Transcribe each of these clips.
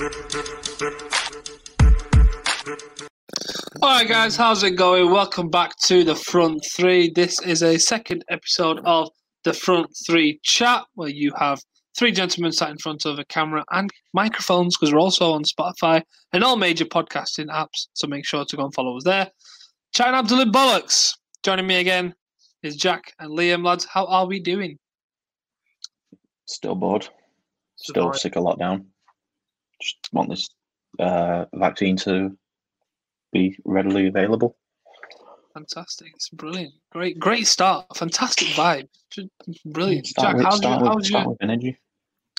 All right, guys, how's it going? Welcome back to the front three. This is a second episode of the front three chat where you have three gentlemen sat in front of a camera and microphones because we're also on Spotify and all major podcasting apps. So make sure to go and follow us there. Chatting absolute bollocks. Joining me again is Jack and Liam. Lads, how are we doing? Still bored. Still Survive. sick of lockdown. Just want this uh, vaccine to be readily available. Fantastic. It's brilliant. Great, great start. Fantastic vibe. Brilliant. Start Jack, with, how's your, with, how's start your, with energy.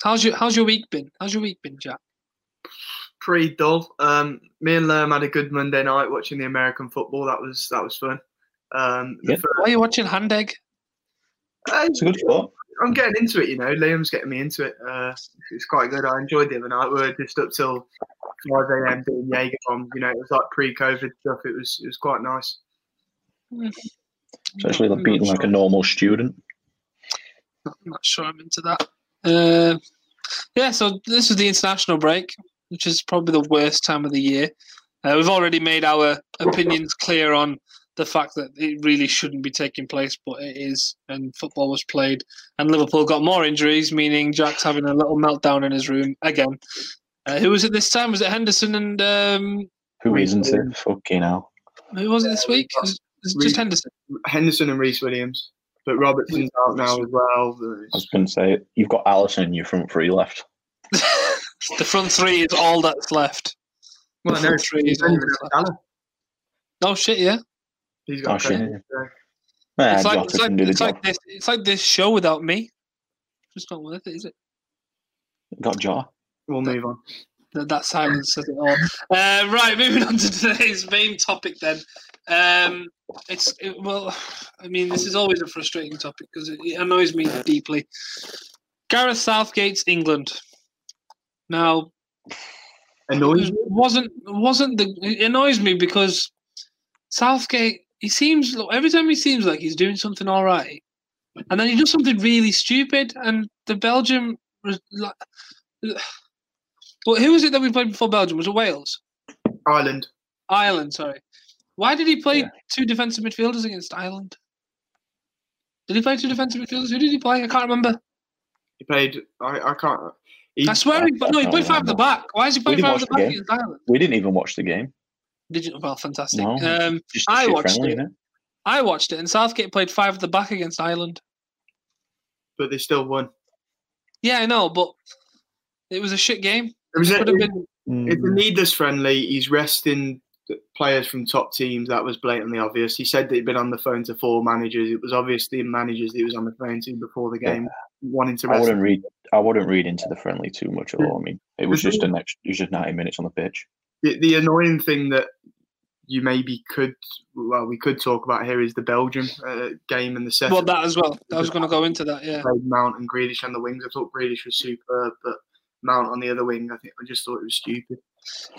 how's your, how's your week been? How's your week been, Jack? Pretty dull. Um, me and Lerm had a good Monday night watching the American football. That was that was fun. Um, Yep. fir- Why are you watching Hand Egg? Uh, It's a good sport. I'm getting into it, you know. Liam's getting me into it. Uh, it's quite good. I enjoyed the other night. We were just up till 5 a.m. doing Jaeger bomb. You know, it was like pre-COVID stuff. It was it was quite nice. Especially I'm like beating not like a normal student. I'm not sure I'm into that. Uh, yeah, so this is the international break, which is probably the worst time of the year. Uh, we've already made our opinions clear on the fact that it really shouldn't be taking place, but it is, and football was played, and Liverpool got more injuries, meaning Jack's having a little meltdown in his room again. Uh, who was it this time? Was it Henderson and um, Who Rhys isn't it? Williams. Fucking hell. who was it this week? Was it, was it just Henderson? Henderson and Rhys Williams, but Robertson's out now as well. I was going to say, you've got Alisson in your front three left. the front three is all that's left. Well, no, front three is all only left. Salah. Oh shit! Yeah. He's Oh, got shit. credit, so- it's like, it's like, do the it's job. like this. It's like this show without me. Just not worth it, is it? Got jaw. We'll move on. That, that silence says it all. Uh, right, moving on to today's main topic. Then, um, it's it, well, I mean, this is always a frustrating topic because it, it annoys me deeply. Gareth Southgate's England. Now, Annoys wasn't wasn't the it annoys me because Southgate he seems every time he seems like he's doing something all right, and then he does something really stupid, and the Belgium. was like- Well, who was it that we played before Belgium? Was it Wales? Ireland. Ireland, sorry. Why did he play Yeah. two defensive midfielders against Ireland? Did he play two defensive midfielders? Who did he play? I can't remember. He played. I, I can't. He, I swear, he, I no, he played five at the back. Why is he playing five at the watch the back against Ireland? We didn't even watch the game. Did you? Well, fantastic. No. Um, Just a I shit watched friendly, it. innit? I watched it, and Southgate played five at the back against Ireland. but they still won. Yeah, I know, but it was a shit game. It was. Could have It, been. it's a Mm, needless friendly. He's resting players from top teams. That was blatantly obvious. He said that he'd been on the phone to four managers. It was obvious the managers that he was on the phone to before the game wanting to I wouldn't read. I wouldn't read into the friendly too much at all. I mean, it was just thing- an extra. It was just ninety minutes on the pitch. The, the annoying thing that you maybe could, well, we could talk about here is the Belgium uh, game and the set. Well, that as well. I was going to go into that. Yeah. Mount and Grealish on the wings. I thought Grealish was superb, but Mount on the other wing, I think I just thought it was stupid.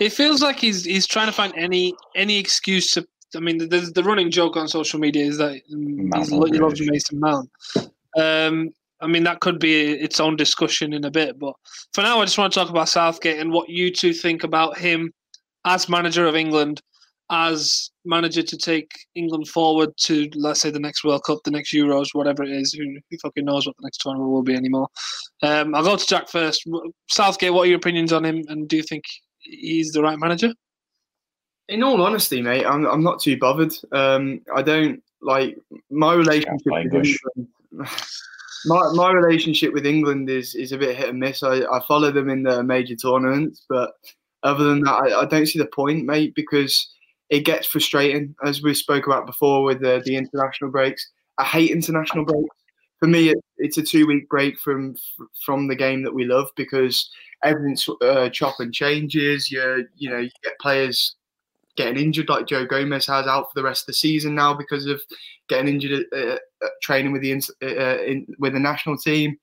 It feels like he's he's trying to find any any excuse to. I mean, the, the running joke on social media is that Mount he's, or he loves Mason Mount. Um, I mean, that could be its own discussion in a bit, but for now, I just want to talk about Southgate and what you two think about him as manager of England, as manager to take England forward to, let's say, the next World Cup, the next Euros, whatever it is. Who, who fucking knows what the next tournament will be anymore? Um, I'll go to Jack first. Southgate, what are your opinions on him, and do you think he's the right manager? In all honesty, mate, I'm, I'm not too bothered. Um, I don't like my relationship. With English. England, my my relationship with England is is a bit hit and miss. I, I follow them in the major tournaments, but other than that, I, I don't see the point, mate, because it gets frustrating, as we spoke about before with the, the international breaks. I hate international breaks. For me, it, it's a two week break from from the game that we love because everything's uh, and changes. You you know you get players getting injured like Joe Gomez has out for the rest of the season now because of getting injured uh, training with the uh, in, with the national team.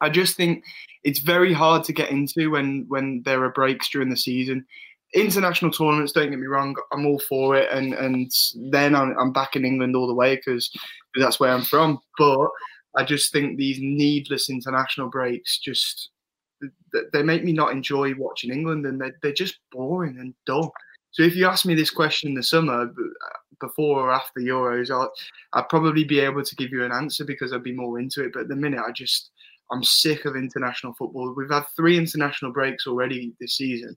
I just think it's very hard to get into when when there are breaks during the season. International tournaments, don't get me wrong, I'm all for it, and and then I'm, I'm back in England all the way because that's where I'm from. But I just think these needless international breaks just they make me not enjoy watching England, and they're, they're just boring and dull. So if you ask me this question in the summer, before or after Euros, I'll, I'd probably be able to give you an answer because I'd be more into it. But at the minute, I just I'm sick of international football. We've had three international breaks already this season.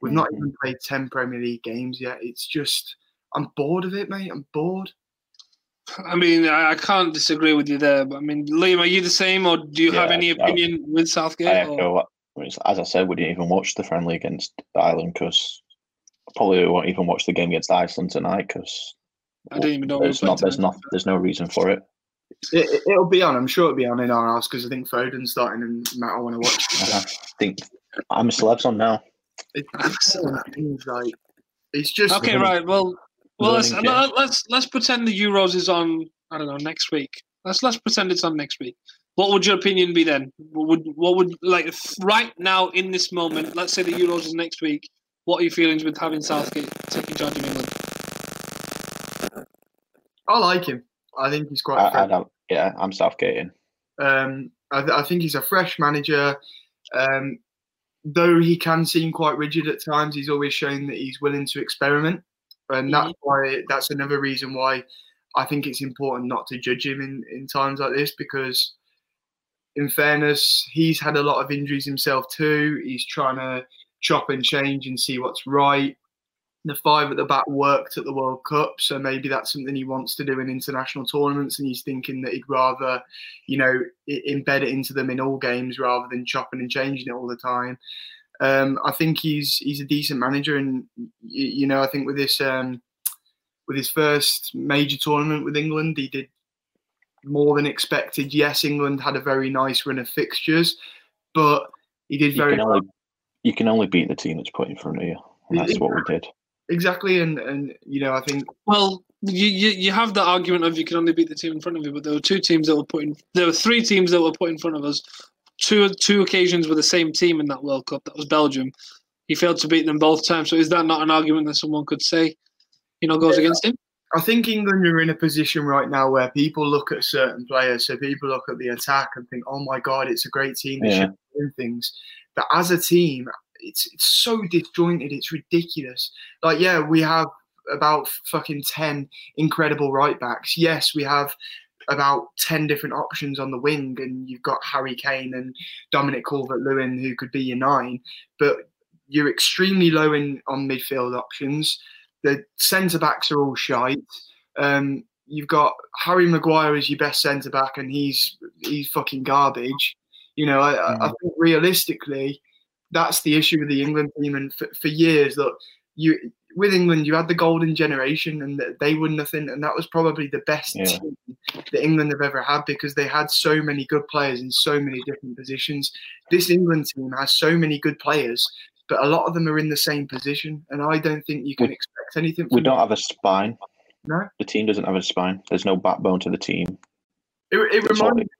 We've not even played ten Premier League games yet. It's just I'm bored of it, mate. I'm bored. I mean, I can't disagree with you there. But I mean, Liam, are you the same, or do you yeah, have any opinion I, with Southgate? I echo, as I said, we didn't even watch the friendly against Ireland because probably we won't even watch the game against Iceland tonight because I didn't even know. There's not. There's not. There's no reason for it. It, will be on. I'm sure it'll be on in our house because I think Foden's starting and Matt, I want to watch. I think I'm a celebs on now. It, it's, like, it's just okay. Right. Well, well, let's, let's let's pretend the Euros is on. I don't know next week. Let's let's pretend it's on next week. What would your opinion be then? What would what would like right now in this moment? Let's say the Euros is next week. What are your feelings with having Southgate taking charge of England? I like him. I think he's quite. I, I don't. Yeah, I'm Southgating. Um, I, th- I, think he's a fresh manager. Um, though he can seem quite rigid at times, he's always shown that he's willing to experiment, and that's mm-hmm. why that's another reason why I think it's important not to judge him in, in times like this because, in fairness, he's had a lot of injuries himself too. He's trying to chop and change and see what's right the five at the back worked at the World Cup, so maybe that's something he wants to do in international tournaments, and he's thinking that he'd rather, you know, embed it into them in all games rather than chopping and changing it all the time. Um, I think he's he's a decent manager, and you know, I think with this um, with his first major tournament with England, he did more than expected. Yes, England had a very nice run of fixtures, but he did very. You can, only, you can only beat the team that's put in front of you. And that's what we did exactly, and and you know I think well. You, you, you have the argument of you can only beat the team in front of you, but there were two teams that were put in. There were three teams that were put in front of us. Two two occasions with the same team in that World Cup. That was Belgium. He failed to beat them both times. So is that not an argument that someone could say, you know, goes yeah. against him? I think England are in a position right now where people look at certain players. So people look at the attack and think, "Oh my God, it's a great team. They yeah. should win things." But as a team, it's it's so disjointed. It's ridiculous. Like, yeah, we have about fucking ten incredible right backs. Yes, we have about 10 different options on the wing, and you've got Harry Kane and Dominic Calvert Lewin, who could be your nine, but you're extremely low in on midfield options. The centre backs are all shite. Um, you've got Harry Maguire as your best centre back, and he's he's fucking garbage. You know, I, mm. I think realistically, that's the issue with the England team. And for, for years, look, you with England, you had the golden generation, and they were nothing. And that was probably the best yeah. team that England have ever had because they had so many good players in so many different positions. This England team has so many good players, but a lot of them are in the same position, and I don't think you can we, expect anything. we don't have a spine. No, the team doesn't have a spine. There's no backbone to the team. It, it reminds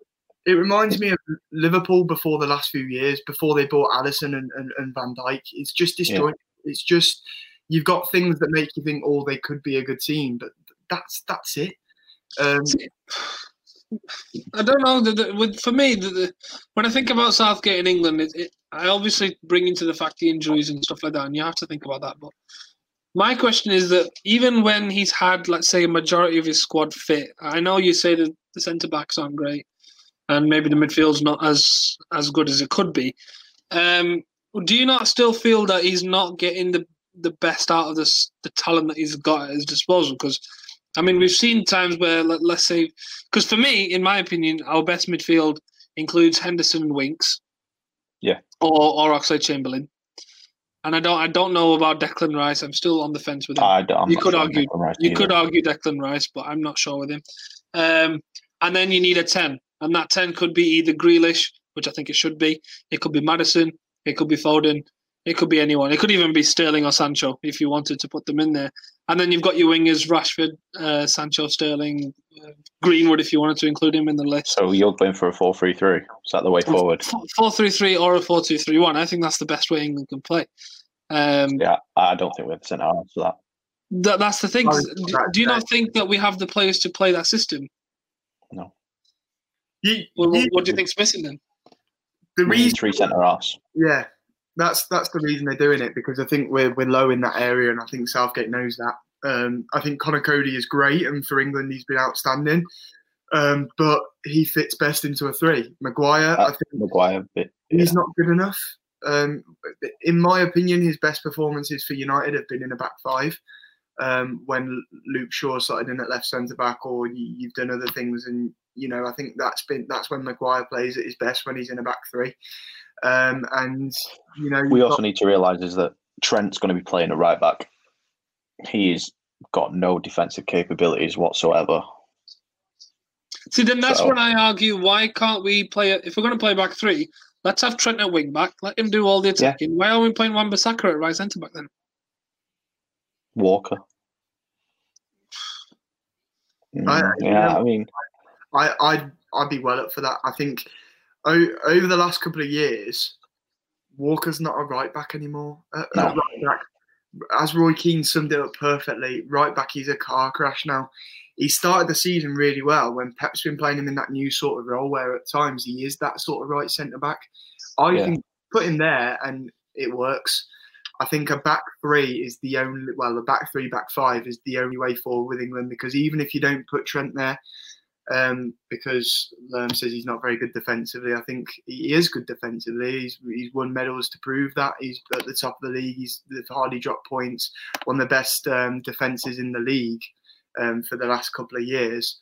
it reminds me of Liverpool before the last few years, before they bought Alisson and, and, and Van Dijk. It's just disjointed. Yeah. It's just you've got things that make you think, oh, they could be a good team, but that's that's it. Um, I don't know. The, the, with, for me, the, when I think about Southgate in England, it, it, I obviously bring into the fact the injuries and stuff like that, and you have to think about that. But my question is that even when he's had, let's say, a majority of his squad fit, I know you say that the centre backs aren't great, and maybe the midfield's not as as good as it could be. Um, do you not still feel that he's not getting the the best out of this the talent that he's got at his disposal? Because I mean, we've seen times where let, us say, because for me, in my opinion, our best midfield includes Henderson and Winks, yeah, or or Oxlade Chamberlain. And I don't, I don't know about Declan Rice. I'm still on the fence with him. I don't, you could argue, you could argue Declan Rice, but I'm not sure with him. Um, and then you need a ten, and that 10 could be either Grealish, which I think it should be, it could be Maddison. it could be Foden, it could be anyone. It could even be Sterling or Sancho if you wanted to put them in there. And then you've got your wingers Rashford, uh, Sancho, Sterling, uh, Greenwood if you wanted to include him in the list. So you're going for a 4 3 3. Is that the way forward? 4 3 3 or a 4 2 3 1. I think that's the best way England can play. Um, yeah, I don't think we have a centre half for that. that. That's the thing. Do, do you not think that we have the players to play that system? No. You, what, you, what do you think's missing then? The We reason, three centre halves. yeah, that's that's the reason they're doing it because I think we're we're low in that area, and I think Southgate knows that. Um, I think Conor Coady is great, and for England he's been outstanding. Um, but he fits best into a three. Maguire, I Uh, think Maguire, bit. he's not good enough. Um, in my opinion, his best performances for United have been in a back five. Um, when Luke Shaw started in at left centre back, or you, you've done other things, and you know, I think that's been that's when Maguire plays at his best when he's in a back three. Um, and you know, We also got- need to realise is that Trent's going to be playing at right back. He's got no defensive capabilities whatsoever. See, then that's So- when I argue why can't we play it? If we're going to play back three, let's have Trent at wing back. Let him do all the Yeah. attacking. Why are we playing Wan Bissaka at right centre back then? Walker. Mm, I- yeah, I mean, I, I'd I'd be well up for that. I think o- over the last couple of years, Walker's not a right back anymore. Uh, No. right back, as Roy Keane summed it up perfectly, right back he's a car crash now. He started the season really well when Pep's been playing him in that new sort of role where at times he is that sort of right centre back. I Yeah. think put him there and it works. I think a back three is the only well, a back three, back five is the only way forward with England because even if you don't put Trent there, um, because Lerm says he's not very good defensively. I think he is good defensively. He's, he's won medals to prove that. He's at the top of the league. He's hardly dropped points. One of the best um, defenses in the league um, for the last couple of years.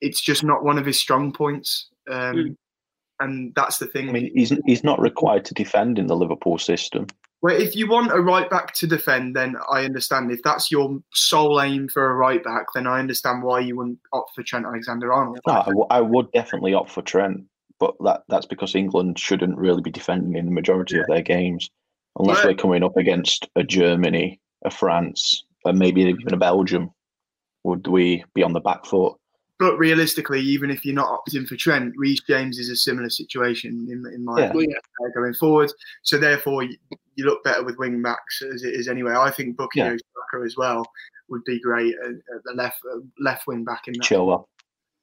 It's just not one of his strong points, um, Mm. and that's the thing. I mean, he's he's not required to defend in the Liverpool system. Well, if you want a right back to defend, then I understand. If that's your sole aim for a right back, then I understand why you wouldn't opt for Trent Alexander-Arnold. No, I, w- I would definitely opt for Trent, but that that's because England shouldn't really be defending in the majority of their games, unless Right. we're coming up against a Germany, a France, and maybe even a Belgium. Would we be on the back foot? But realistically, even if you're not opting for Trent, Reece James is a similar situation in, in my Yeah. opinion, going forward. So therefore, you, you look better with wing backs as it is anyway. I think Bukayo Saka as well would be great at, at the left uh, left wing back in that. Chilwell.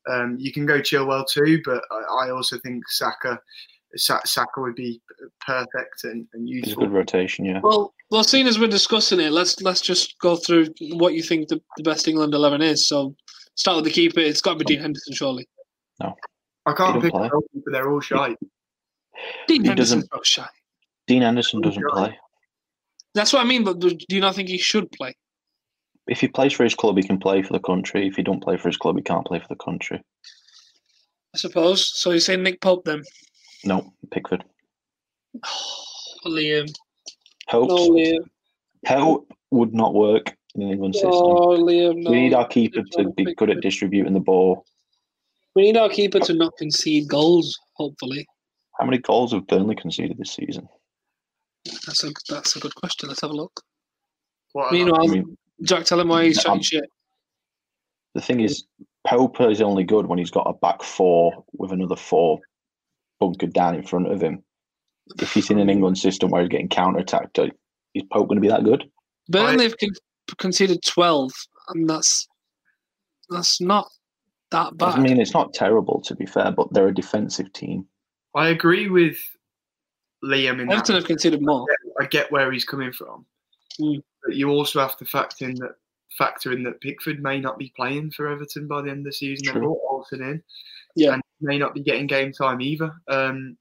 Um, you can go Chilwell too, but I, I also think Saka Saka would be perfect and, and It's a good rotation, yeah. Well, well, seeing as we're discussing it, let's let's just go through what you think the, the best England eleven is. So, start with the keeper. It's got to be Dean Henderson, surely. No, I can't pick play. a goalkeeper; they're all shy. Dean He Henderson's not shy. Dean Henderson doesn't play. That's what I mean. But do you not think he should play? If he plays for his club, he can play for the country. If he don't play for his club, he can't play for the country. I suppose. So you're saying Nick Pope then? No, Pickford. Oh, Liam. Pope, No, oh, Liam. Pope would not work in the England system. Oh, Liam. No. we need our keeper to be good at distributing the ball. We need our keeper to not concede goals. Hopefully, How many goals have Burnley conceded this season? That's a that's a good question. Let's have a look. What Meanwhile, I mean, Jack, tell him why he's I'm- chatting shit. the thing is, Pope is only good when he's got a back four with another four bunkered down in front of him. If he's in an England system where he's getting counter attacked, uh, is Pope going to be that good? Burnley have con- conceded twelve, and that's that's not that bad. I mean, it's not terrible to be fair, but they're a defensive team. I agree with Liam in that. Everton have conceded more. I get where he's coming from, Mm. but you also have to factor in that factor in that Pickford may not be playing for Everton by the end of the season. They True. brought Olsen in, Yeah. and may not be getting game time either. Um,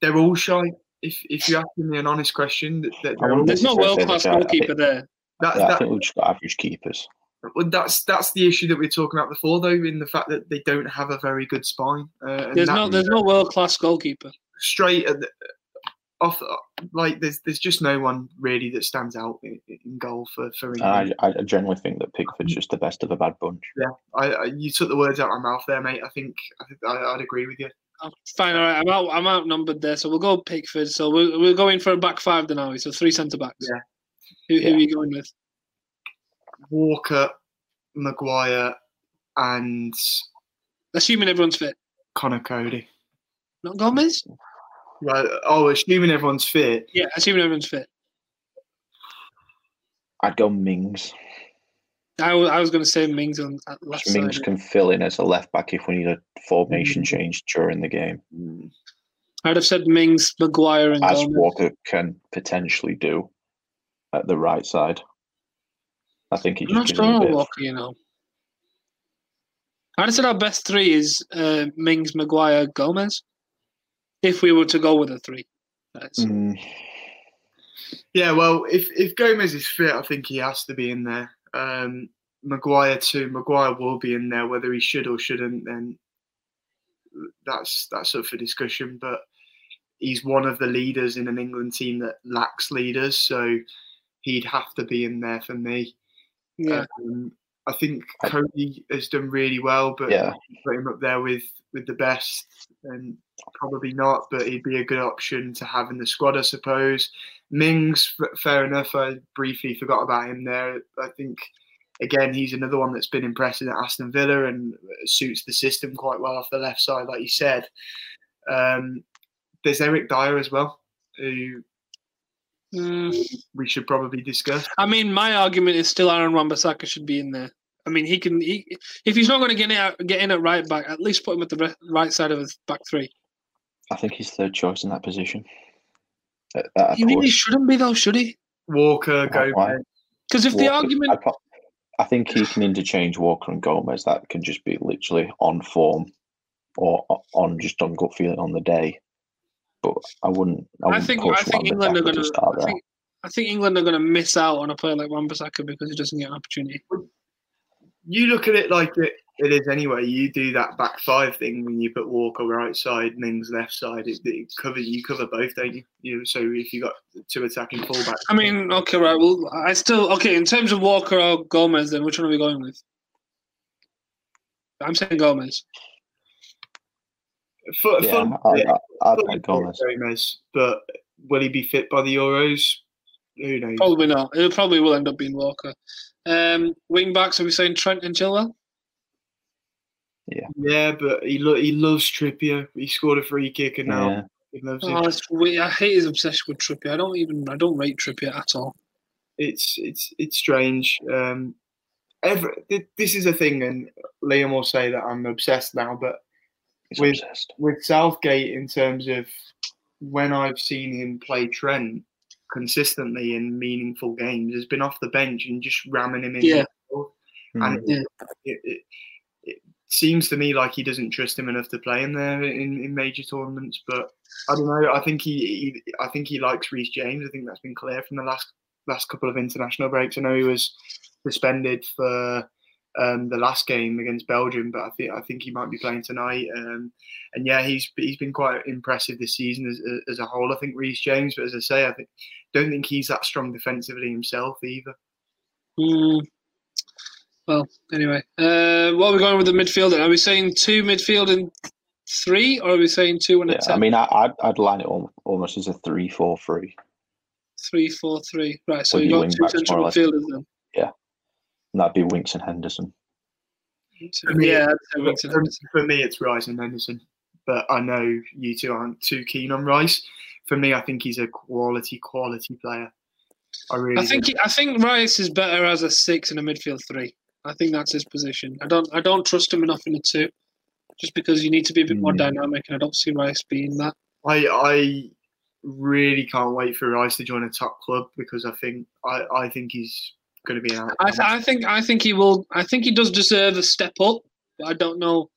they're all shy. If if you're asking me an honest question, that, that all, There's no world say class they're shy. I goalkeeper there. that, Yeah, I think we've just got average keepers. well, that's that's the issue that we were talking about before, though, in the fact that they don't have a very good spine. Uh, There's no there's no world class goalkeeper. straight at the, off like there's there's just no one really that stands out in, in goal for for England. I, I generally think that Pickford's just the best of a bad bunch. I, I you took the words out of my mouth there, mate. I think I think I, I'd agree with you. Oh, Fine, all right. I'm out. I'm outnumbered there, so we'll go Pickford. So we're we're going for a back five then, are we? So three centre backs. Yeah. Who, who are you going with? Walker, Maguire, and Assuming everyone's fit. Conor Coady. Not Gomez. Right. Oh, assuming everyone's fit. Yeah, assuming everyone's fit. I'd go Mings. I was, I was going to say Mings on at left Mings side. can fill in as a left back if we need a formation Mm. change during the game. Mm. I'd have said Mings, Maguire, and as Gomez. Walker can potentially do at the right side. I think he I'm not just gives sure him on Walker, you know. I'd have said our best three is uh, Mings, Maguire, Gomez. If we were to go with a three. That's- Mm, Yeah, well, if if Gomez is fit, I think he has to be in there. Um, Maguire too. Maguire will be in there, whether he should or shouldn't. Then that's that's up for discussion. But he's one of the leaders in an England team that lacks leaders, so he'd have to be in there for me. yeah. Um, I think I- Coady has done really well, but yeah, put him up there with with the best, and probably not. But he'd be a good option to have in the squad, I suppose. Mings, fair enough. I briefly forgot about him there. I think again he's another one that's been impressive at Aston Villa and suits the system quite well off the left side, like you said. Um, there's Eric Dier as well, who Mm, we should probably discuss. I mean, my argument is still Aaron Wan-Bissaka should be in there. I mean, he can. He, if he's not going to get in, at, get in at right back, at least put him at the right side of his back three. I think he's third choice in that position. At, at He really shouldn't be, though, should he? Walker, Why- why? Gomez. Because if the argument, I, pro- I think he can interchange Walker and Gomez. That can just be literally on form or on just on gut feeling on the day. But I wouldn't. I, I wouldn't think, push I think England are going to to. start I think, I think England are going to miss out on a player like Wan-Bissaka because he doesn't get an opportunity. You look at it like it, it is anyway. You do that back five thing when you put Walker right side, Mings left side. It, it covers you cover both, don't you? you so if you got two attacking fullbacks, I mean, okay, right. Well, I still okay in terms of Walker or Gomez. Then which one are we going with? I'm saying Gomez. for, Yeah, for, I, I, I'd like Gomez. Gomez, but will he be fit by the Euros? Who knows? Probably not. It probably will end up being Walker. Um, wing backs. Are we saying Trent and Chilwell? Yeah, Yeah, but he lo- he loves Trippier. He scored a free kick and now Yeah. he loves Oh, it. weird. I hate his obsession with Trippier. I don't even. I don't rate Trippier at all. It's it's it's strange. Um, every, this is a thing, and Liam will say that I'm obsessed now, but He's With- obsessed. with Southgate in terms of when I've seen him play Trent consistently in meaningful games, has been off the bench and just ramming him in. Yeah. And Mm. it, it, it, it seems to me like he doesn't trust him enough to play him there in, in major tournaments. But I don't know. I think he, he I think he likes Reece James. I think that's been clear from the last last couple of international breaks. I know he was suspended for um, the last game against Belgium, but I think I think he might be playing tonight. Um, and yeah, he's he's been quite impressive this season as, as a whole. I think Reece James, but as I say, I think don't think he's that strong defensively himself either. Mm. Well, anyway, uh, what are we going with the midfield? Are we saying two midfield and three, or are we saying two and a Yeah, ten? I mean, I, I'd, I'd line it almost as a three-four-three. three, four, three. Right. So With you your got two central more or less. midfielders then. And that'd be Winks and Henderson. So, me, yeah, For, Winks and for- Henderson. for me, it's Rice and Henderson, but I know you two aren't too keen on Rice. For me, I think he's a quality, quality player. I really I think he, I think Rice is better as a six and a midfield three. I think that's his position. I don't I don't trust him enough in a two, just because you need to be a bit more Mm. dynamic, and I don't see Rice being that. I I really can't wait for Rice to join a top club because I think I, I think he's going to be an I, th- I think I think he will. I think he does deserve a step up. But I don't know.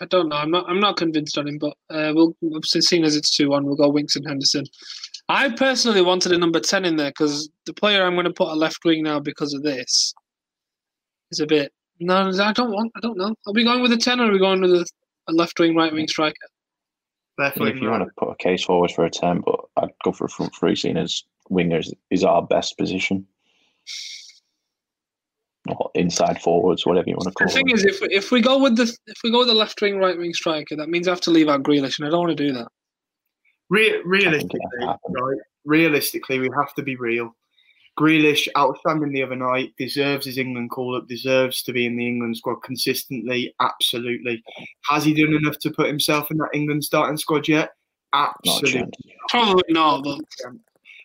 I don't know. I'm not. I'm not convinced on him. But uh, we'll seeing as it's two one, we'll go Winks and Henderson. I personally wanted a number ten in there because the player I'm going to put a left wing now because of this is a bit. No, I don't want. I don't know. Are we going with a ten or are we going with a, a left wing, right wing striker? left I mean, wing if you right. want to put a case forward for a 10, but I'd go for a front three, seeing as wingers is our best position. Or inside forwards, whatever you want to call. The thing them. is, if we, if we go with the if we go with the left wing, right wing striker, that means I have to leave out Grealish, and I don't want to do that. Re- realistically, think it happened. right? Realistically, we have to be real. Grealish, outstanding the other night, deserves his England call up, deserves to be in the England squad consistently. Absolutely. Has he done enough to put himself in that England starting squad yet? Absolutely. chance. Probably not, but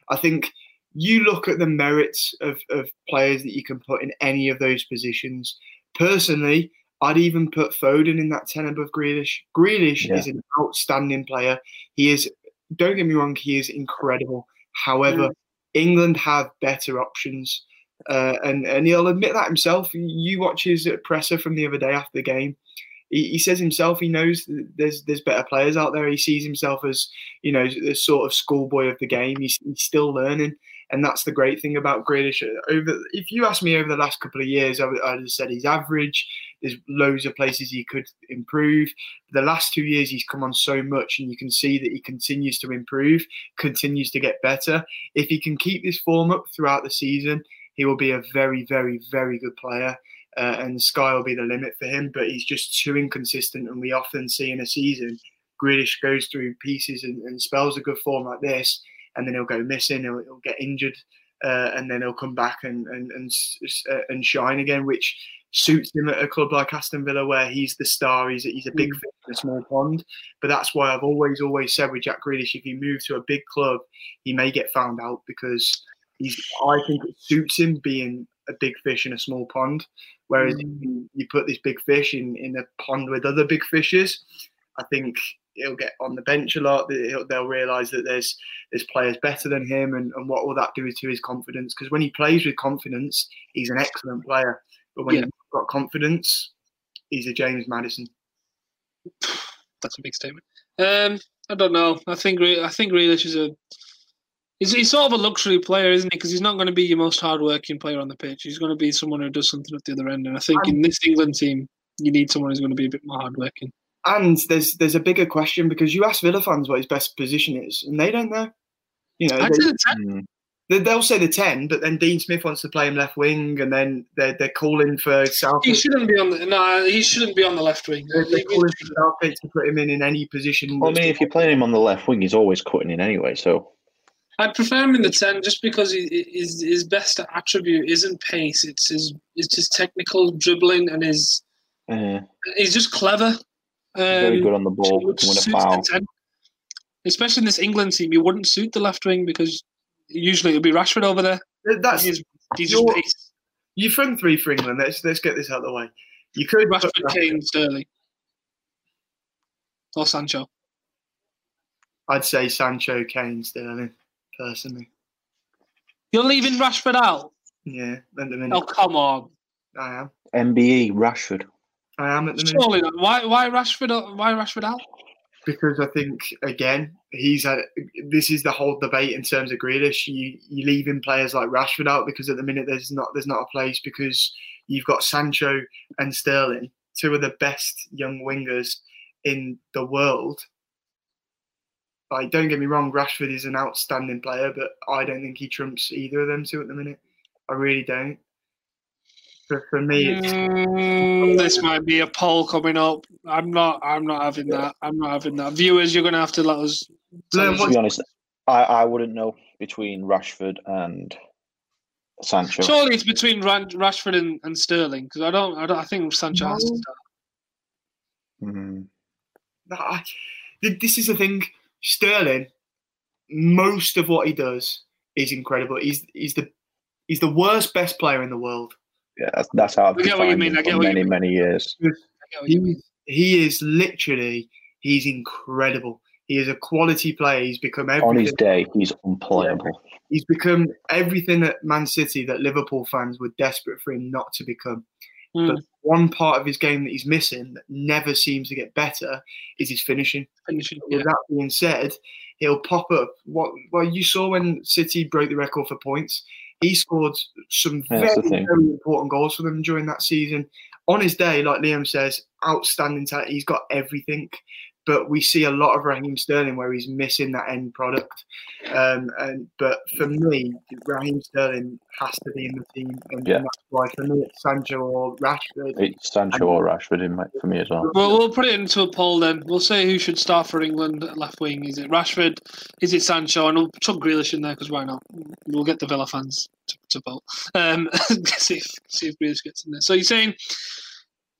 I think you look at the merits of, of players that you can put in any of those positions. Personally, I'd even put Foden in that 10 above Grealish. Grealish Yeah. is an outstanding player. He is, don't get me wrong, he is incredible. However, England have better options. Uh, and, and he'll admit that himself. You watch his presser from the other day after the game. He, he says himself he knows there's there's better players out there. He sees himself as you know the sort of schoolboy of the game. He's, he's still learning, and that's the great thing about Grealish. Over if you ask me over the last couple of years, I would I'd have said he's average. There's loads of places he could improve. The last two years he's come on so much, and you can see that he continues to improve, continues to get better. If he can keep this form up throughout the season, he will be a very, very, very good player. Uh, and the sky will be the limit for him, but he's just too inconsistent. And we often see in a season, Grealish goes through pieces and, and spells a good form like this, and then he'll go missing, he'll, he'll get injured, uh, and then he'll come back and and and, uh, and shine again, which suits him at a club like Aston Villa, where he's the star. He's he's a big fish in a small pond. But that's why I've always always said with Jack Grealish, if he moves to a big club, he may get found out because he's. I think it suits him being a big fish in a small pond. Whereas you, you put this big fish in, in a pond with other big fishes, I think he'll get on the bench a lot. They'll, they'll realise that there's there's players better than him, and, and what will that do to his confidence? Because when he plays with confidence, he's an excellent player. But when Yeah. he's got confidence, he's a James Maddison. That's a big statement. Um, I don't know. I think I think Grealish is a he's, he's sort of a luxury player, isn't he? Because he's not going to be your most hardworking player on the pitch. He's going to be someone who does something at the other end. And I think in this England team, you need someone who's going to be a bit more hardworking. And there's there's a bigger question because you ask Villa fans what his best position is, and they don't know. You know, I'd they, say the ten. They, they'll say the ten, but then Dean Smith wants to play him left wing, and then they're they're calling for South. He shouldn't be on the no. He shouldn't be on the left wing. They're, they're calling for Southgate to put him in in any position. Well, I mean, if you're playing him on the left wing, he's always cutting in anyway. So I'd prefer him in the ten just because he, his his best attribute isn't pace. It's his it's his technical dribbling and his uh, he's just clever. Um, very good on the ball, which can win a the foul. 10. Especially in this England team, you wouldn't suit the left wing because usually it would be Rashford over there. That's He's, he's just You're- pace. you front three for England. Let's let's get this out of the way. You could put Rashford, Kane, Sterling, or Sancho. I'd say Sancho, Kane, Sterling, personally. You're leaving Rashford out? Yeah, the minute Oh come on! I am. MBE Rashford. I am at the minute Surely. Why? Why Rashford? Why Rashford out? because I think again he's had. This is the whole debate in terms of Grealish. You you leaving players like Rashford out because at the minute there's not there's not a place because you've got Sancho and Sterling, two of the best young wingers in the world. Like, don't get me wrong, Rashford is an outstanding player, but I don't think he trumps either of them two at the minute. I really don't. For, for me, it's, Mm, this might be a poll coming up. I'm not. I'm not having that. I'm not having that. Viewers, you're going to have to let us. tell To be honest, I, I wouldn't know between Rashford and Sancho. Surely it's between Ran- Rashford and, and Sterling because I don't, I don't. I think Sancho has to start. Mm. I, this is the thing. Sterling, most of what he does is incredible. He's he's the he's the worst best player in the world. Yeah, that's, that's how I've I get what you mean, I get for what you many, mean. many years. I get what you mean. He, he is literally he's incredible. He is a quality player. He's become On his day, he's unplayable. He's become everything at Man City that Liverpool fans were desperate for him not to become. Mm, But one part of his game that he's missing that never seems to get better is his finishing. finishing. With that being said, he'll pop up. What well you saw when City broke the record for points. He scored some That's very, very important goals for them during that season. On his day, like Liam says, outstanding talent. He's got everything. But we see a lot of Raheem Sterling where he's missing that end product. Um, and but for me, Raheem Sterling has to be in the team, and, Yeah. that's why for me it's Sancho or Rashford. It's Sancho or Rashford in my, for me as well. Well, we'll put it into a poll then. We'll say who should start for England at left wing. Is it Rashford? Is it Sancho? And we'll chuck Grealish in there because why not? We'll get the Villa fans to, to vote. Um, see if see if Grealish gets in there. So you're saying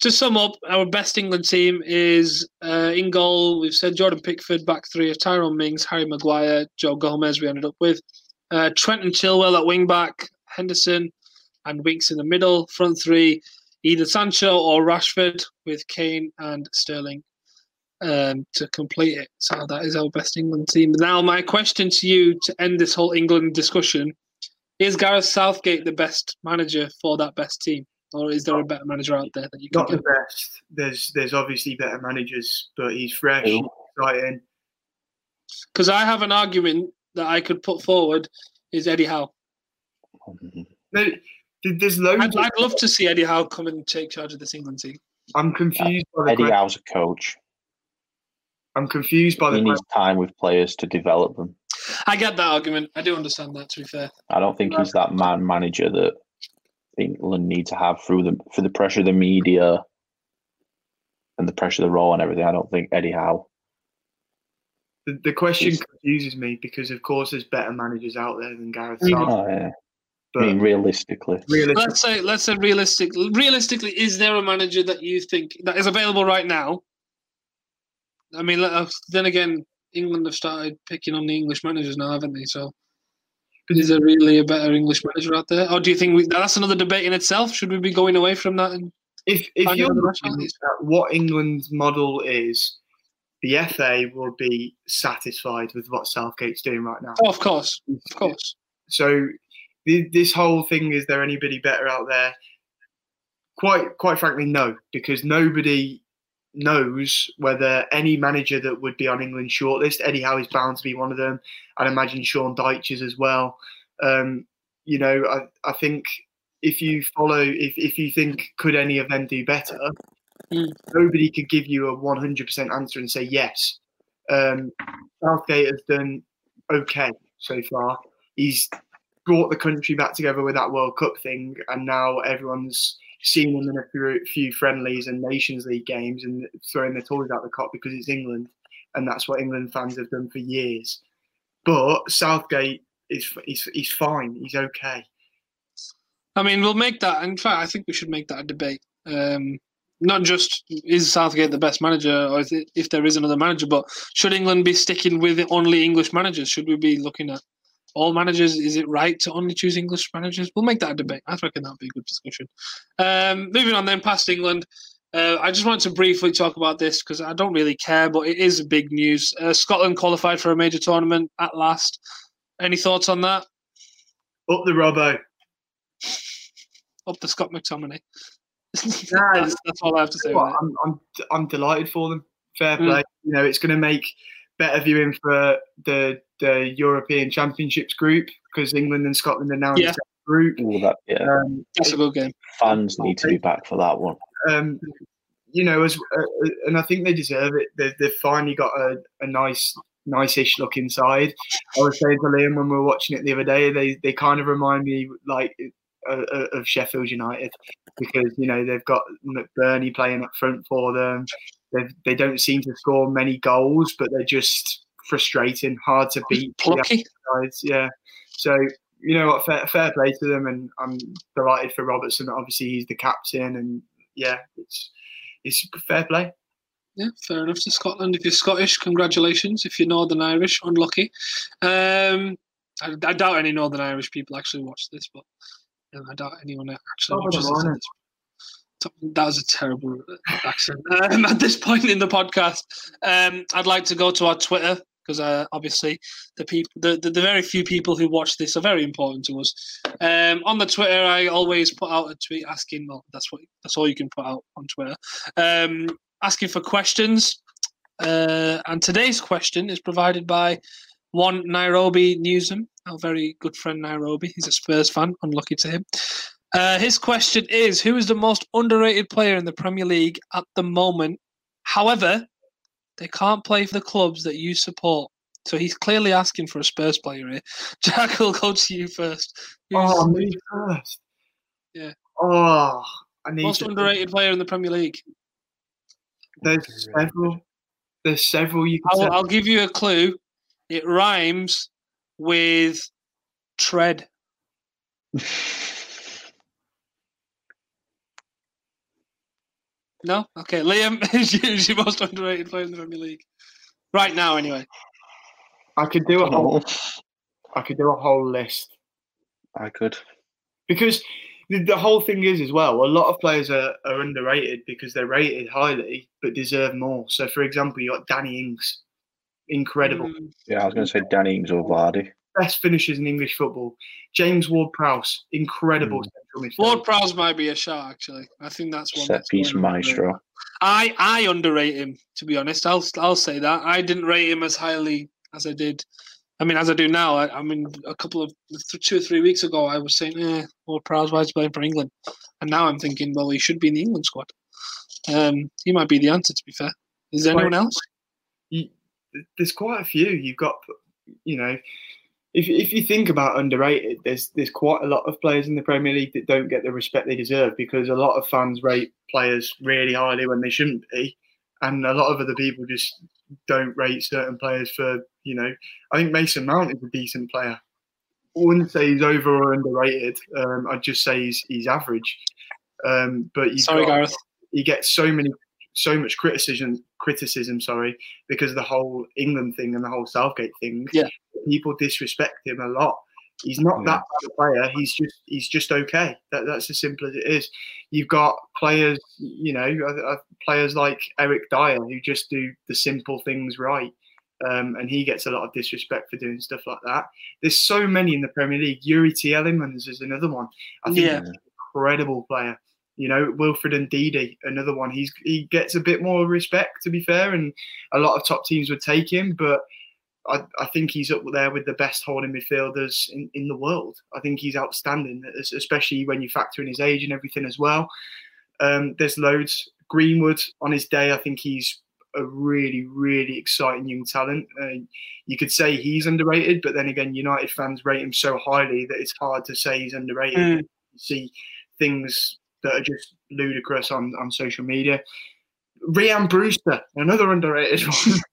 to sum up, our best England team is uh, in goal. We've said Jordan Pickford, back three of Tyrone Mings, Harry Maguire, Joe Gomez. We ended up with uh, Trent and Chilwell at wing back, Henderson and Winks in the middle. Front three either Sancho or Rashford with Kane and Sterling um, to complete it. So that is our best England team. Now, my question to you to end this whole England discussion is Gareth Southgate the best manager for that best team? Or is there a better manager out there that you can Not the best. There's there's obviously better managers, but he's fresh, Who? exciting. Because I have an argument that I could put forward is Eddie Howe. No, there's loads. I'd, of- I'd love to see Eddie Howe come and take charge of this England team. I'm confused by the. Eddie que- Howe's a coach. I'm confused by the. He que- needs time with players to develop them. I get that argument. I do understand that, to be fair. I don't think uh, he's that man manager that England need to have through the for the pressure of the media and the pressure of the role and everything. I don't think Eddie Howe. The, the question He's- confuses me because, of course, there's better managers out there than Gareth Mm. Southgate. Oh, yeah. I But mean, realistically, realistically, Let's say, let's say, realistic. Realistically, is there a manager that you think that is available right now? I mean, let then again, England have started picking on the English managers now, haven't they? So, is there really a better English manager out there, or do you think we, that's another debate in itself? Should we be going away from that? And if if you're looking at what England's model is, the FA will be satisfied with what Southgate's doing right now. oh, of course, of course. So the, this whole thing is there anybody better out there? Quite quite frankly, no, because nobody knows whether any manager that would be on England's shortlist. Eddie Howe is bound to be one of them. I'd imagine Sean Dyche is as well. Um, you know, I, I think if you follow, if, if you think could any of them do better, Mm. nobody could give you a 100% answer and say yes. Um, Southgate has done okay so far. He's brought the country back together with that World Cup thing, and now everyone's seen him in a few, friendlies and Nations League games and throwing their toys out the cot because it's England, and that's what England fans have done for years. But Southgate is he's, he's fine. He's okay. I mean, we'll make that. In fact, I think we should make that a debate. Um, not just is Southgate the best manager, or it, if there is another manager, but should England be sticking with only English managers? Should we be looking at all managers? Is it right to only choose English managers? We'll make that a debate. I reckon that'd be a good discussion. Um, moving on then, past England. Uh, I just want to briefly talk about this because I don't really care, but it is big news. Uh, Scotland qualified for a major tournament at last. Any thoughts on that? Up the Robbo. Up the Scott McTominay. Nah, that's, that's all I have to say. Well, I'm, I'm I'm delighted for them. Fair Mm. play. You know, it's going to make better viewing for the the European Championships group because England and Scotland are now in the same group. Ooh, that yeah, Um, That's a good game. fans need to be back for that one. um, you know, as uh, and I think they deserve it. They, they've finally got a, a nice, nice-ish looking side. I was saying to Liam when we were watching it the other day, they they kind of remind me like uh, uh, of Sheffield United because you know they've got McBurnie playing up front for them. They they don't seem to score many goals, but they're just frustrating, hard to beat. Plucky. Yeah. So you know what, fair, fair play to them, and I'm delighted for Robertson. Obviously, he's the captain, and yeah, it's it's fair play. Yeah, fair enough to Scotland. If you're Scottish, congratulations. If you're Northern Irish, unlucky. Um, I, I doubt any Northern Irish people actually watch this, but I doubt anyone actually Oh, watches this. That was a terrible accent. Um, at this point in the podcast, um, I'd like to go to our Twitter because uh, obviously the people, the, the, the very few people who watch this are very important to us. Um, on the Twitter, I always put out a tweet asking. Well, that's what that's all you can put out on Twitter. Um, asking for questions. Uh, and today's question is provided by one Nairobi Newsom, our very good friend Nairobi. He's a Spurs fan, unlucky to him. Uh, his question is Who is the most underrated player in the Premier League at the moment? However, they can't play for the clubs that you support. So he's clearly asking for a Spurs player here. Jack, will go to you first. Who's Oh, me first. Yeah. Oh, I need most to, underrated player in the Premier League? There's several. There's several you can. I'll. I'll give you a clue. It rhymes with tread. No? Okay. Liam is your- is your most underrated player in the Premier League. Right now, anyway. I could do a whole. Oh, I could do a whole list I could. because the, the whole thing is as well. A lot of players are, are underrated because they're rated highly but deserve more. So, for example, you got Danny Ings, incredible, Mm, Yeah, I was going to say Danny Ings or Vardy. Best finishers in English football. James Ward-Prowse, incredible Mm. central midfielder. Ward Prowse might be a shot actually. I think that's one. Set piece maestro. I I underrate him to be honest. I'll I'll say that I didn't rate him as highly as I did. I mean, as I do now. I, I mean, a couple of two or three weeks ago, I was saying, "Eh, Ward Prowse, why is he playing for England?" And now I'm thinking, well, he should be in the England squad. Um, he might be the answer. To be fair, is there Right. anyone else? you, there's quite a few. You've got, you know, if if you think about underrated, there's there's quite a lot of players in the Premier League that don't get the respect they deserve because a lot of fans rate players really highly when they shouldn't be, and a lot of other people just don't rate certain players for, you know, I think Mason Mount is a decent player. I wouldn't say he's over or underrated. Um, I'd just say he's he's average. Um, but Sorry, got, Gareth. he gets so many so much criticism criticism sorry because of the whole england thing and the whole southgate thing Yeah. people disrespect him a lot he's not Yeah. that bad a player he's just he's just okay that, that's as simple as it is you've got players you know uh, uh, players like Eric Dier who just do the simple things right um, and he gets a lot of disrespect for doing stuff like that. There's so many in the Premier League. Youri Tielemans is another one. I think Yeah. he's an incredible player. You know, Wilfred Ndidi, another one. He's he gets a bit more respect, to be fair, and a lot of top teams would take him. But I, I think he's up there with the best holding midfielders in, in the world. I think he's outstanding, especially when you factor in his age and everything as well. Um, there's loads. Greenwood on his day, I think he's a really, really exciting young talent. Uh, you could say he's underrated, but then again, United fans rate him so highly that it's hard to say he's underrated. Mm. You see things that are just ludicrous on, on social media. Rhian Brewster, another underrated one.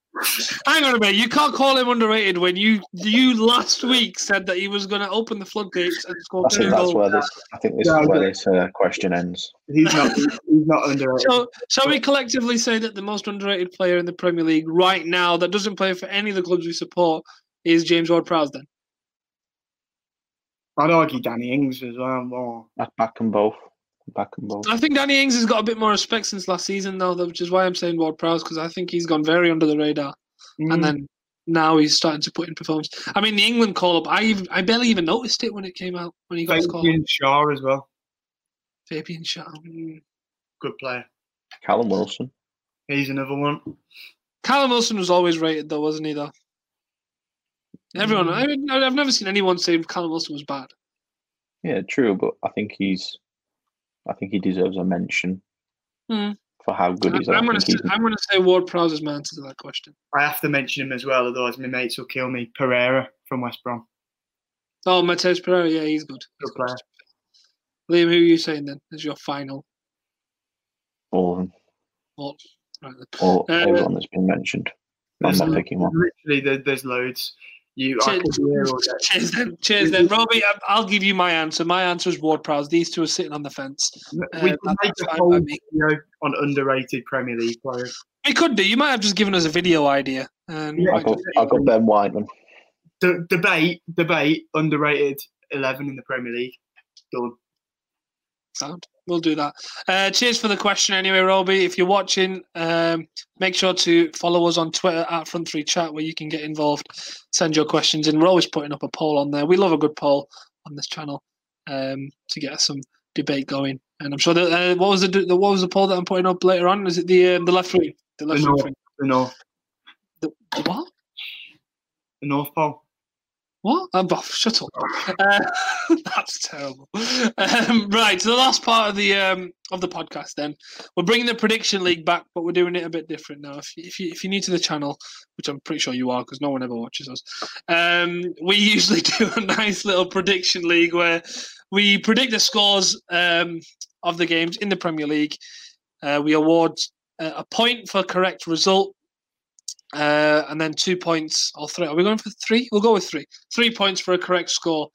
Hang on a minute. You can't call him underrated when you you last week said that he was going to open the floodgates and score I two think that's goals. where this. I think this Yeah, is where this uh, question ends. he's not. He's not underrated. So, shall we collectively say that the most underrated player in the Premier League right now that doesn't play for any of the clubs we support is James Ward-Prowse? Then I'd argue Danny Ings as well. More. I back them both. Back them both. I think Danny Ings has got a bit more respect since last season, though, which is why I'm saying Ward-Prowse because I think he's gone very under the radar, Mm. and then now he's starting to put in performance. I mean, the England call-up, I even, I barely even noticed it when it came out when he got his call. Fabian Schär as well. Fabian Schär. mm. Good player. Callum Wilson. He's another one. Callum Wilson was always rated, though, wasn't he? Though everyone, I mean, I've never seen anyone say Callum Wilson was bad. Yeah, true, but I think he's. I think he deserves a mention Hmm. for how good I'm, he's. I I'm going to I'm going to say Ward Prowse is my answer to that question. I have to mention him as well, otherwise my mates will kill me. Pereira from West Brom. Oh, Matheus Pereira, yeah, he's good. He's Good player. Liam, who are you saying then as your final? all of them, Well, right then. all Uh, everyone that's been mentioned. I'm not picking one. literally, there, there's loads. You, Cheers, could be here all day. cheers then, cheers then, Robbie. I- I'll give you my answer. My answer is Ward Prowse. These two are sitting on the fence. We Uh, can make a whole video on underrated Premier League players. We could do. You might have just given us a video idea, and Yeah, I got, I got Ben Whiteman. D- debate, debate, underrated 11 in the Premier League. Done. Sound. We'll do that. Uh, cheers for the question anyway, Robbie. If you're watching, um, make sure to follow us on Twitter at Front Three Chat where you can get involved, send your questions in. We're always putting up a poll on there. We love a good poll on this channel um, to get some debate going. And I'm sure that uh, what was the, the what was the poll that I'm putting up later on? Is it the um, the left wing? The left The wing. North, thing? the North, The, the what? the North Pole. What? I'm off. Shut up. Uh, that's terrible. Um, right, so the last part of the um, of the podcast. Then we're bringing the prediction league back, but we're doing it a bit different now. If you, if you if you're new to the channel, which I'm pretty sure you are, because no one ever watches us, um, we usually do a nice little prediction league where we predict the scores um, of the games in the Premier League. Uh, we award uh, a point for correct result. Uh, and then two points or three. Are we going for three? We'll go with three. Three points for a correct score.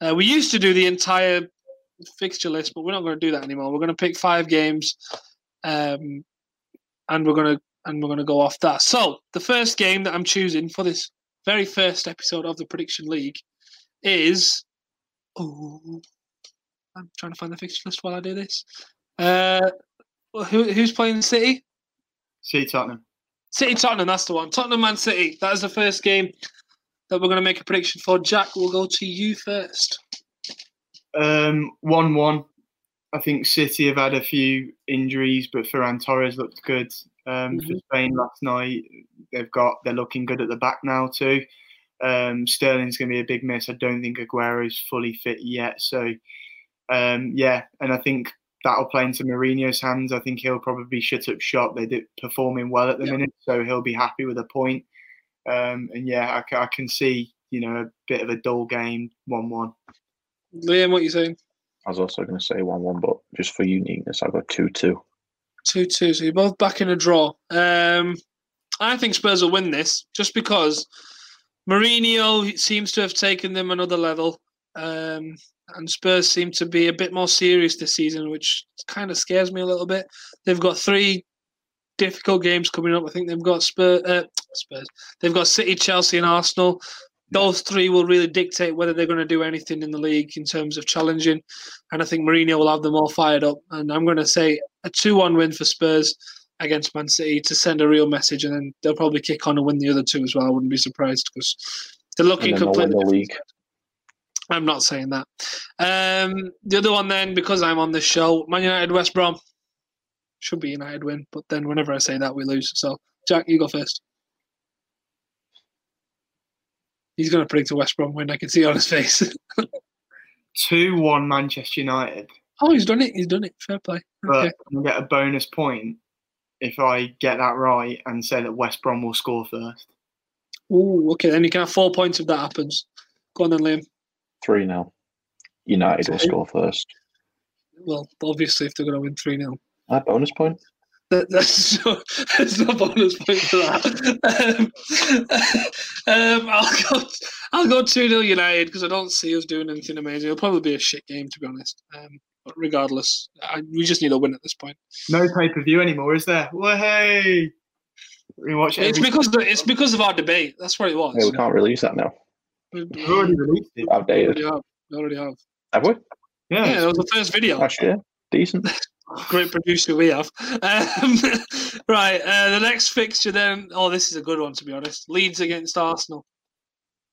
Uh, we used to do the entire fixture list, but we're not going to do that anymore. We're going to pick five games, um, and we're going to and we're going to go off that. So the first game that I'm choosing for this very first episode of the prediction league is. Oh, I'm trying to find the fixture list while I do this. Uh, who, who's playing City? See Tottenham. City Tottenham, that's the one. Tottenham Man City. That is the first game that we're going to make a prediction for. Jack, we'll go to you first. Um, one-one. I think City have had a few injuries, but Ferran Torres looked good um, for Mhm. Spain last night. They've got they're looking good at the back now too. Um, Sterling's going to be a big miss. I don't think Aguero's fully fit yet. So um, yeah, and I think that'll play into Mourinho's hands. I think he'll probably shut up shop. They're performing well at the Yeah. minute, so he'll be happy with a point. Um, and yeah, I, I can see you know a bit of a dull game, one-one. Liam, what are you saying? I was also going to say 1 1, but just for uniqueness, I've got 2 2. Two two. So you're both back in a draw. Um, I think Spurs will win this just because Mourinho seems to have taken them another level, um, and Spurs seem to be a bit more serious this season, which kind of scares me a little bit. They've got three difficult games coming up. I think they've got Spurs. Uh, Spurs. They've got City, Chelsea, and Arsenal. Those three will really dictate whether they're going to do anything in the league in terms of challenging. And I think Mourinho will have them all fired up. And I'm going to say a 2 1 win for Spurs against Man City to send a real message. And then they'll probably kick on and win the other two as well. I wouldn't be surprised because they're looking And then they'll win completely. the league. I'm not saying that. Um, the other one, then, because I'm on this show, Man United, West Brom. Should be United win, but then whenever I say that, we lose. So, Jack, you go first. He's going to predict a West Brom win. I can see it on his face. Two-one Manchester United. oh, he's done it. He's done it. Fair play. but Okay. I'm gonna get a bonus point if I get that right and say that West Brom will score first. Ooh, okay. Then you can have four points if that happens. Go on then, Liam. 3 0. United will score first. Well, obviously, if they're going to win 3 0. That bonus point? That, that's no, there's no bonus point for that. Um, um, I'll go. I'll go two 0 United because I don't see us doing anything amazing. It'll probably be a shit game to be honest. Um, but regardless, I, we just need a win at this point. No pay per view anymore, is there? Way. We watch it. It's because of, it's because of our debate. That's what it was. Yeah, we can't release that now. We, We've already released it. we Outdated. already have. We already have. Have we? Yeah. Yeah, that was the first video. Last year? Decent. Great producer we have. Um, right, uh, the next fixture then. Oh, this is a good one to be honest. Leeds against Arsenal.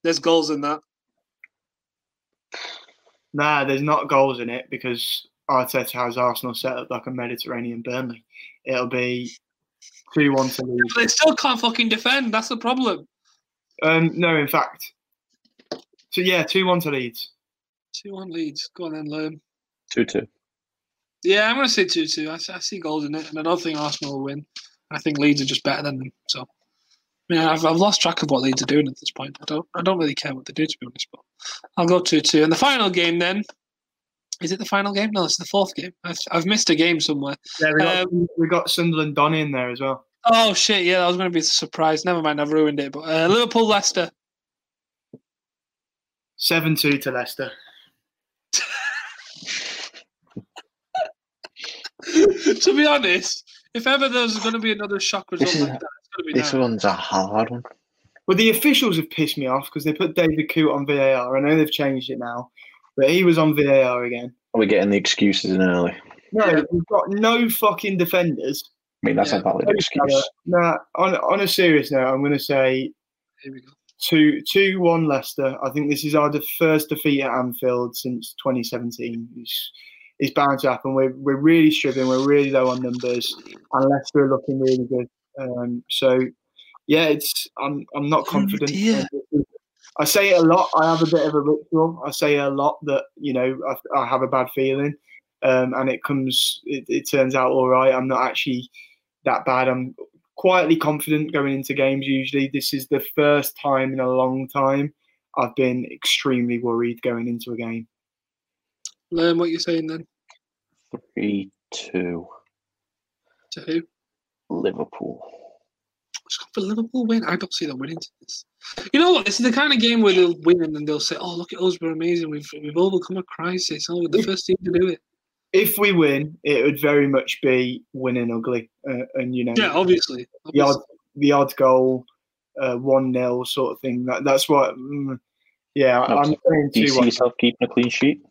There's goals in that. Nah, there's not goals in it because Arteta has Arsenal set up like a Mediterranean Burnley. It'll be two-one to Leeds. But they still can't fucking defend. That's the problem. Um, no, in fact. So yeah, two-one to Leeds. Two one Leeds. Go on then, Liam. 2 2. Yeah, I'm going to say two two. I, I see goals in it, and I don't think Arsenal will win. I think Leeds are just better than them. So, I mean, I've, I've lost track of what Leeds are doing at this point. I don't I don't really care what they do to be honest. But I'll go two two. And the final game then. Is it the final game? No, it's the fourth game. I've, I've missed a game somewhere. Yeah, we got, Um, we got Sunderland Donny in there as well. Oh shit! Yeah, that was going to be a surprise. Never mind, I've ruined it. But uh, Liverpool, Leicester. Seven-two to Leicester. to be honest, if ever there's going to be another shock result This is- like that, it's going to be This now. one's a hard one. Well, the officials have pissed me off because they put David Coote on VAR. I know they've changed it now, but he was on VAR again. Are we getting the excuses in early? No, we've got no fucking defenders. I mean, that's Yeah. a valid No. Nah, on, on a serious note, I'm going to say Here we go. Two, two, one Leicester. I think this is our first defeat at Anfield since 2017. It's, it's bound to happen. We're, we're really struggling. We're really low on numbers, and Leicester are looking really good. Um, so, yeah, it's I'm I'm not confident. dear. I say it a lot. I have a bit of a ritual. I say a lot that you know I, I have a bad feeling, um, and it comes. It, it turns out all right. I'm not actually that bad. I'm quietly confident going into games. Usually, this is the first time in a long time I've been extremely worried going into a game. Learn what you're saying then. 3 2. To who? Liverpool. Let's go for Liverpool win. I don't see them winning this. You know what? This is the kind of game where they'll win and then they'll say, "Oh, look at us, we're amazing. We've we've overcome a crisis. Oh, we're the first team to do it." If we win, it would very much be winning ugly, uh, and you know, Yeah, obviously. the odd the odd goal, uh, one 0 sort of thing. That, that's what. Mm, yeah, No, I'm saying Do you see one. yourself keeping a clean sheet?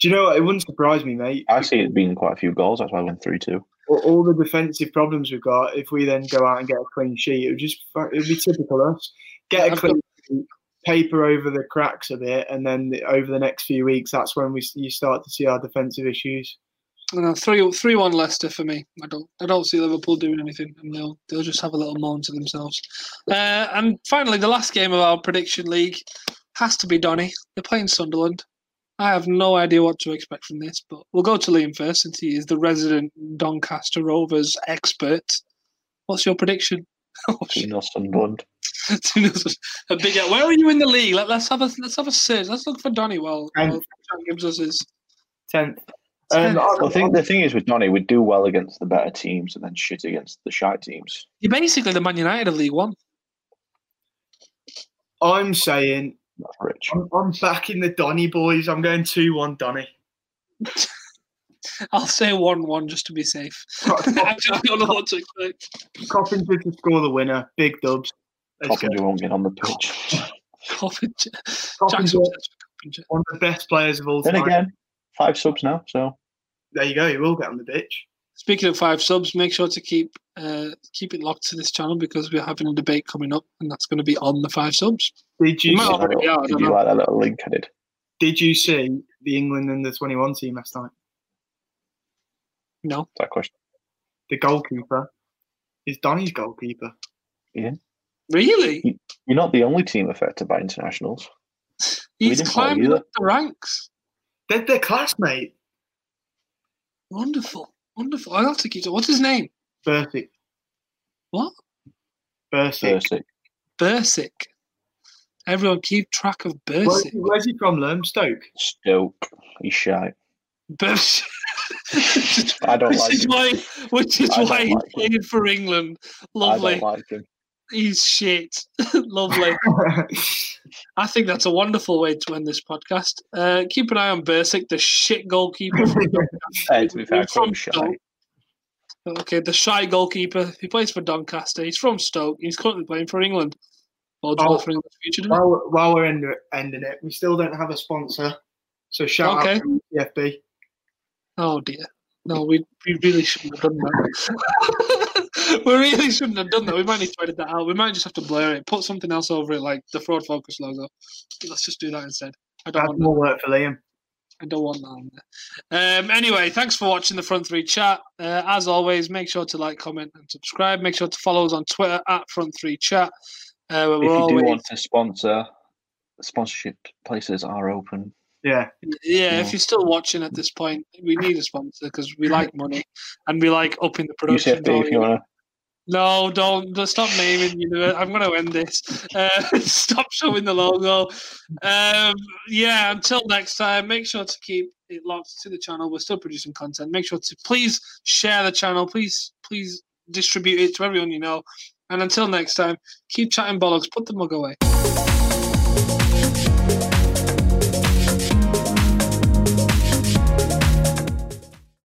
Do you know what? It wouldn't surprise me, mate. I see it being quite a few goals. That's why I went three two. All, all the defensive problems we've got, if we then go out and get a clean sheet, it would just it would be typical of us. Get a I've clean sheet, paper over the cracks a bit, and then the, over the next few weeks, that's when we you start to see our defensive issues. You know, three three one Leicester for me. I don't I don't see Liverpool doing anything, and they'll they'll just have a little moan to themselves. Uh, and finally, the last game of our prediction league has to be Donny. They're playing Sunderland. I have no idea what to expect from this, but we'll go to Liam first, since he is the resident Doncaster Rovers expert. What's your prediction? Oh, Two shit. Sunderland. a big. Where are you in the league? Let, let's have a let's have a search. Let's look for Donny while, while Chan gives us his. Tenth. Um, I- Well, the thing, the thing is with Donny, we do well against the better teams and then shit against the shy teams. You're basically the Man United of League One. I'm saying That's rich. I'm, I'm backing the Donny boys. I'm going two one Donny. I'll say one-one just to be safe. I don't know what to expect. Coppinger to score the winner. Big dubs. Let's. Coppinger won't get on the pitch. Coppinger. Coppinger, Coppinger. one of the best players of all then time. again, five subs now, so There you go. He will get on the pitch. Speaking of five subs, make sure to keep uh, keep it locked to this channel because we're having a debate coming up, and that's going to be on the five subs. Did you? Might see- already be out, did you like that little link I did? Did you see the England and the 21 team last night? No, That question. The goalkeeper is Donny's goalkeeper. Really, You're not the only team affected by internationals. he's didn't climbing up the ranks. They're their classmate. Wonderful, wonderful. I'll have to keep. What's his name? Bursik. What? Bursik. Bursik. Bursik. Everyone keep track of Where's, Bursik. where's he from? Lerm Stoke. Stoke. He's shy. Bursik. I don't which like is him. why, which is I why he's like playing for England. I Lovely. don't like him. He's shit. Lovely. I think that's a wonderful way to end this podcast. Uh, keep an eye on Bursik, the shit goalkeeper. From Hey, to be fair, I call him From. Stoke. okay, the shy goalkeeper. He plays for Doncaster. He's from Stoke. He's currently playing for England. Well Oh. for England's future. doesn't it? while, while we're end, ending it, we still don't have a sponsor. So shout Okay. out to CFB. Oh dear. No, we, we really shouldn't have done that. we really shouldn't have done that. We might need to edit that out. We might just have to blur it, put something else over it, like the fraud focus logo. Let's just do that instead. I don't That's want that. more work for Liam. I don't want that on. Um, anyway, thanks for watching the Front Three Chat. Uh, as always, make sure to like, comment, and subscribe. Make sure to follow us on Twitter at Front Three Chat. Uh, If we're you always, do want to sponsor, sponsorship places are open. Yeah. yeah, if you're still watching at this point, we need a sponsor because we like money and we like upping the production. UCFB, if value. you want to. No, don't, don't stop naming. You know, I'm going to end this. Uh, stop showing the logo. Um, yeah, until next time, make sure to keep it locked to the channel. We're still producing content. Make sure to please share the channel. Please, please distribute it to everyone you know. And until next time, keep chatting bollocks. Put the mug away.